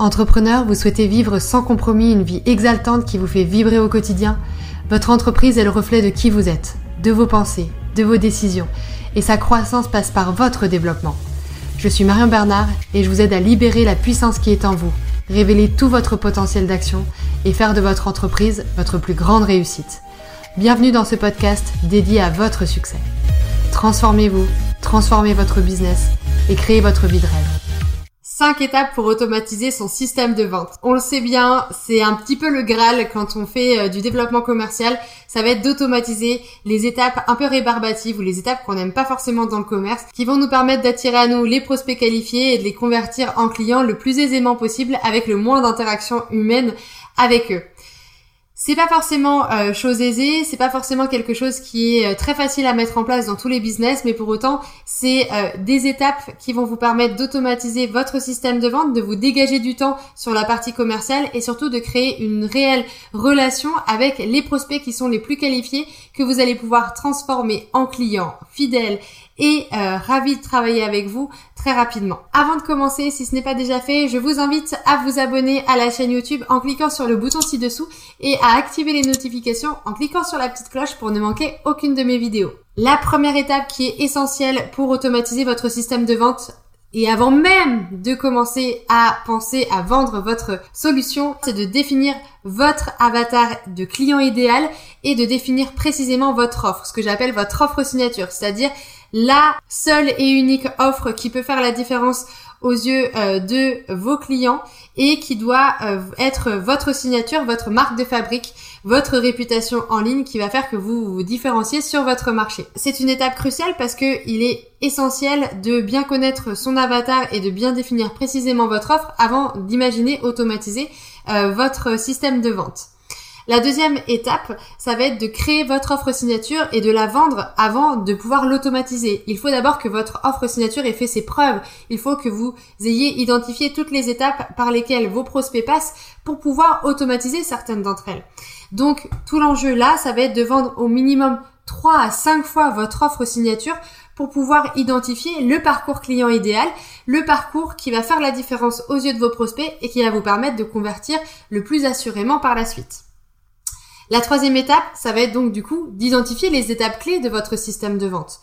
Entrepreneur, vous souhaitez vivre sans compromis une vie exaltante qui vous fait vibrer au quotidien? Votre entreprise est le reflet de qui vous êtes, de vos pensées, de vos décisions, et sa croissance passe par votre développement. Je suis Marion Bernard et je vous aide à libérer la puissance qui est en vous, révéler tout votre potentiel d'action et faire de votre entreprise votre plus grande réussite. Bienvenue dans ce podcast dédié à votre succès. Transformez-vous, transformez votre business et créez votre vie de rêve. 5 étapes pour automatiser son système de vente. On le sait bien, c'est un petit peu le Graal quand on fait euh, du développement commercial, ça va être d'automatiser les étapes un peu rébarbatives ou les étapes qu'on n'aime pas forcément dans le commerce qui vont nous permettre d'attirer à nous les prospects qualifiés et de les convertir en clients le plus aisément possible avec le moins d'interaction humaine avec eux. C'est pas forcément euh, chose aisée, c'est pas forcément quelque chose qui est euh, très facile à mettre en place dans tous les business, mais pour autant, c'est euh, des étapes qui vont vous permettre d'automatiser votre système de vente, de vous dégager du temps sur la partie commerciale et surtout de créer une réelle relation avec les prospects qui sont les plus qualifiés que vous allez pouvoir transformer en clients fidèles et euh, ravi de travailler avec vous très rapidement. Avant de commencer, si ce n'est pas déjà fait, je vous invite à vous abonner à la chaîne YouTube en cliquant sur le bouton ci-dessous et à activer les notifications en cliquant sur la petite cloche pour ne manquer aucune de mes vidéos. La première étape qui est essentielle pour automatiser votre système de vente et avant même de commencer à penser à vendre votre solution, c'est de définir votre avatar de client idéal et de définir précisément votre offre, ce que j'appelle votre offre signature, c'est-à-dire la seule et unique offre qui peut faire la différence aux yeux euh, de vos clients et qui doit euh, être votre signature, votre marque de fabrique, votre réputation en ligne qui va faire que vous vous différenciez sur votre marché. C'est une étape cruciale parce que il est essentiel de bien connaître son avatar et de bien définir précisément votre offre avant d'imaginer automatiser euh, votre système de vente. La deuxième étape, ça va être de créer votre offre signature et de la vendre avant de pouvoir l'automatiser. Il faut d'abord que votre offre signature ait fait ses preuves. Il faut que vous ayez identifié toutes les étapes par lesquelles vos prospects passent pour pouvoir automatiser certaines d'entre elles. Donc tout l'enjeu là, ça va être de vendre au minimum 3 à 5 fois votre offre signature pour pouvoir identifier le parcours client idéal, le parcours qui va faire la différence aux yeux de vos prospects et qui va vous permettre de convertir le plus assurément par la suite. La troisième étape, ça va être donc du coup d'identifier les étapes clés de votre système de vente.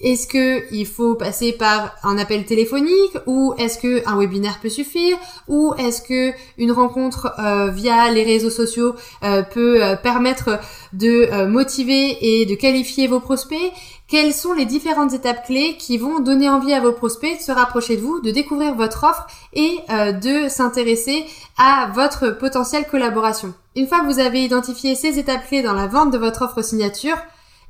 Est-ce que il faut passer par un appel téléphonique ou est-ce que un webinaire peut suffire ou est-ce que une rencontre euh, via les réseaux sociaux euh, peut euh, permettre de motiver et de qualifier vos prospects? Quelles sont les différentes étapes clés qui vont donner envie à vos prospects de se rapprocher de vous, de découvrir votre offre et de s'intéresser à votre potentielle collaboration? Une fois que vous avez identifié ces étapes clés dans la vente de votre offre signature,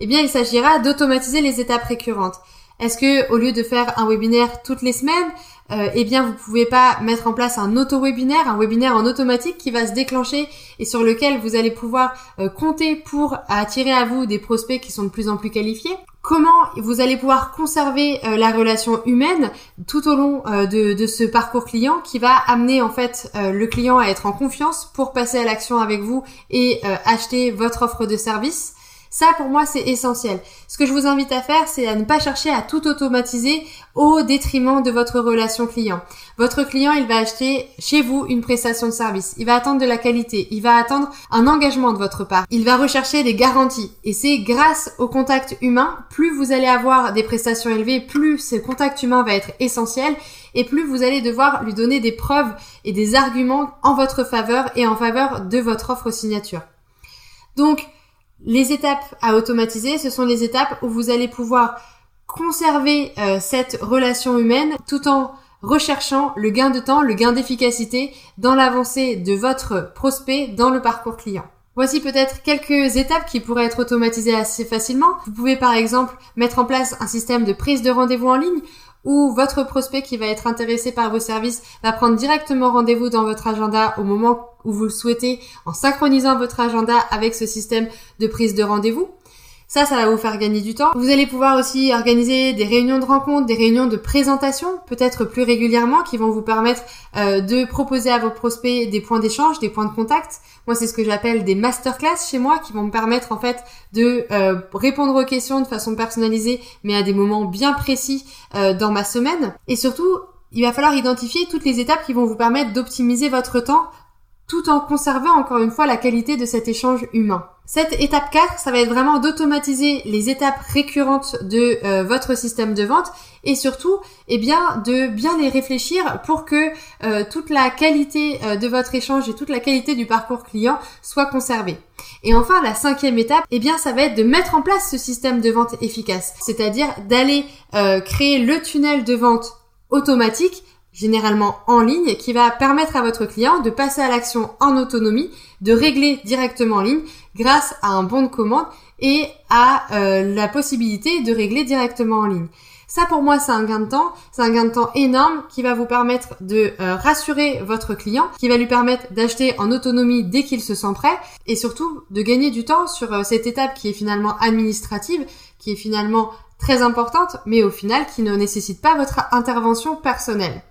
eh bien, il s'agira d'automatiser les étapes récurrentes. Est-ce que, au lieu de faire un webinaire toutes les semaines, euh, eh bien, vous pouvez pas mettre en place un auto-webinaire, un webinaire en automatique qui va se déclencher et sur lequel vous allez pouvoir euh, compter pour attirer à vous des prospects qui sont de plus en plus qualifiés? Comment vous allez pouvoir conserver euh, la relation humaine tout au long de, de, ce parcours client qui va amener en fait le client à être en confiance pour passer à l'action avec vous et acheter votre offre de service? Ça, pour moi, c'est essentiel. Ce que je vous invite à faire, c'est à ne pas chercher à tout automatiser au détriment de votre relation client. Votre client, il va acheter chez vous une prestation de service. Il va attendre de la qualité. Il va attendre un engagement de votre part. Il va rechercher des garanties. Et c'est grâce au contact humain, plus vous allez avoir des prestations élevées, plus ce contact humain va être essentiel et plus vous allez devoir lui donner des preuves et des arguments en votre faveur et en faveur de votre offre signature. Donc, les étapes à automatiser, ce sont les étapes où vous allez pouvoir conserver euh, cette relation humaine tout en recherchant le gain de temps, le gain d'efficacité dans l'avancée de votre prospect dans le parcours client. Voici peut-être quelques étapes qui pourraient être automatisées assez facilement. Vous pouvez par exemple mettre en place un système de prise de rendez-vous en ligne où votre prospect qui va être intéressé par vos services va prendre directement rendez-vous dans votre agenda au moment où vous le souhaitez en synchronisant votre agenda avec ce système de prise de rendez-vous. Ça, ça va vous faire gagner du temps. Vous allez pouvoir aussi organiser des réunions de rencontres, des réunions de présentation, peut-être plus régulièrement, qui vont vous permettre euh, de proposer à vos prospects des points d'échange, des points de contact. Moi, c'est ce que j'appelle des masterclass chez moi, qui vont me permettre en fait de euh, répondre aux questions de façon personnalisée, mais à des moments bien précis euh, dans ma semaine. Et surtout, il va falloir identifier toutes les étapes qui vont vous permettre d'optimiser votre temps tout en conservant encore une fois la qualité de cet échange humain. Cette étape 4, ça va être vraiment d'automatiser les étapes récurrentes de euh, votre système de vente et surtout, eh bien, de bien les réfléchir pour que euh, toute la qualité euh, de votre échange et toute la qualité du parcours client soit conservée. Et enfin, la cinquième étape, eh bien, ça va être de mettre en place ce système de vente efficace, c'est-à-dire d'aller créer le tunnel de vente automatique généralement en ligne, qui va permettre à votre client de passer à l'action en autonomie, de régler directement en ligne grâce à un bon de commande et à euh, la possibilité de régler directement en ligne. Ça pour moi c'est un gain de temps, c'est un gain de temps énorme qui va vous permettre de euh, rassurer votre client, qui va lui permettre d'acheter en autonomie dès qu'il se sent prêt et surtout de gagner du temps sur euh, cette étape qui est finalement administrative, qui est finalement très importante mais au final qui ne nécessite pas votre intervention personnelle.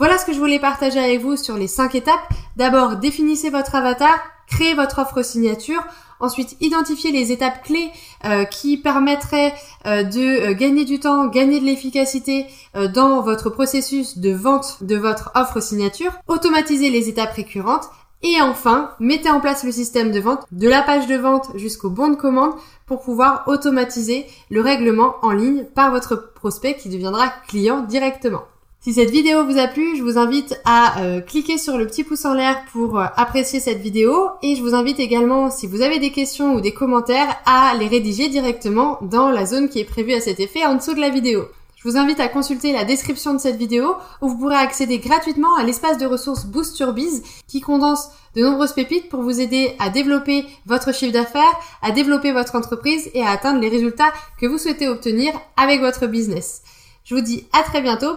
Voilà ce que je voulais partager avec vous sur les 5 étapes. D'abord, définissez votre avatar, créez votre offre signature. Ensuite, identifiez les étapes clés euh, qui permettraient euh, de euh, gagner du temps, gagner de l'efficacité dans votre processus de vente de votre offre signature. Automatisez les étapes récurrentes. Et enfin, mettez en place le système de vente de la page de vente jusqu'au bon de commande pour pouvoir automatiser le règlement en ligne par votre prospect qui deviendra client directement. Si cette vidéo vous a plu, je vous invite à euh, cliquer sur le petit pouce en l'air pour euh, apprécier cette vidéo et je vous invite également, si vous avez des questions ou des commentaires, à les rédiger directement dans la zone qui est prévue à cet effet en dessous de la vidéo. Je vous invite à consulter la description de cette vidéo où vous pourrez accéder gratuitement à l'espace de ressources Boost Your Biz qui condense de nombreuses pépites pour vous aider à développer votre chiffre d'affaires, à développer votre entreprise et à atteindre les résultats que vous souhaitez obtenir avec votre business. Je vous dis à très bientôt